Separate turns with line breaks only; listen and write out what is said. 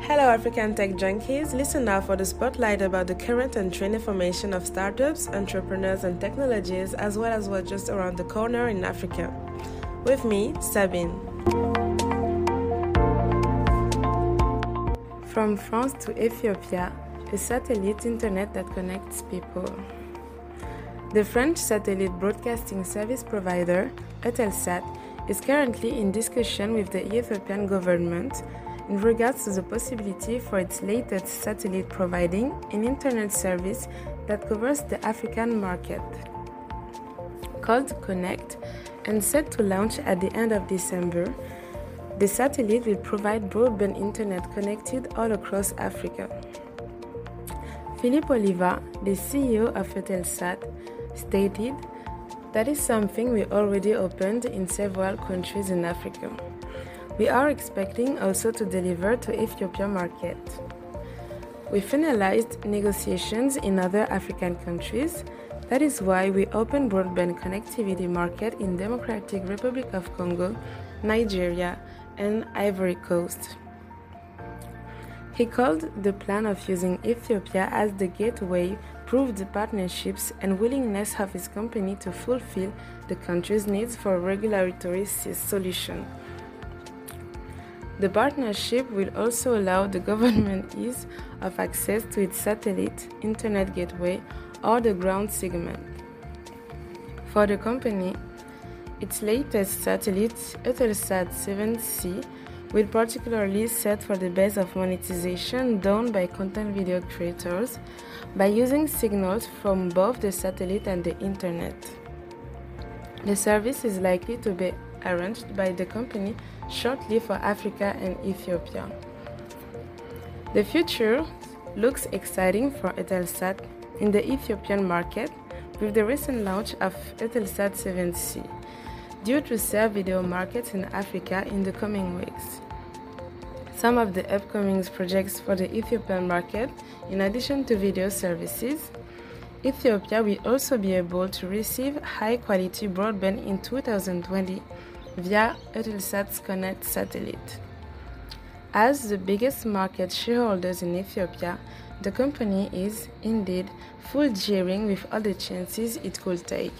Hello, African Tech Junkies. Listen now for the spotlight about the current and trend information of startups, entrepreneurs, and technologies, as well as what's just around the corner in Africa. With me, Sabine. From France to Ethiopia, a satellite internet that connects people. The French satellite broadcasting service provider, Eutelsat, is currently in discussion with the Ethiopian government in regards to the possibility for its latest satellite providing an internet service that covers the African market. Called Konnect and set to launch at the end of December, the satellite will provide broadband internet connected all across Africa. Philippe Oliva, the CEO of Eutelsat, stated that is something we already opened in several countries in Africa. We are expecting also to deliver to Ethiopia market. We finalized negotiations in other African countries. That is why we opened broadband connectivity market in Democratic Republic of Congo, Nigeria, and Ivory Coast. He called the plan of using Ethiopia as the gateway proved the partnerships and willingness of his company to fulfill the country's needs for a regulatory solution. The partnership will also allow the government ease of access to its satellite, internet gateway, or the ground segment. For the company, its latest satellite, Eutelsat 7C, will particularly set for the base of monetization done by content video creators by using signals from both the satellite and the internet. The service is likely to be arranged by the company shortly for Africa and Ethiopia. The future looks exciting for Eutelsat in the Ethiopian market with the recent launch of Eutelsat 7C, due to serve video markets in Africa in the coming weeks. Some of the upcoming projects for the Ethiopian market, in addition to video services, Ethiopia will also be able to receive high quality broadband in 2020 via Eutelsat's Konnect satellite. As the biggest market shareholders in Ethiopia, the company is indeed full gearing with all the chances it could take.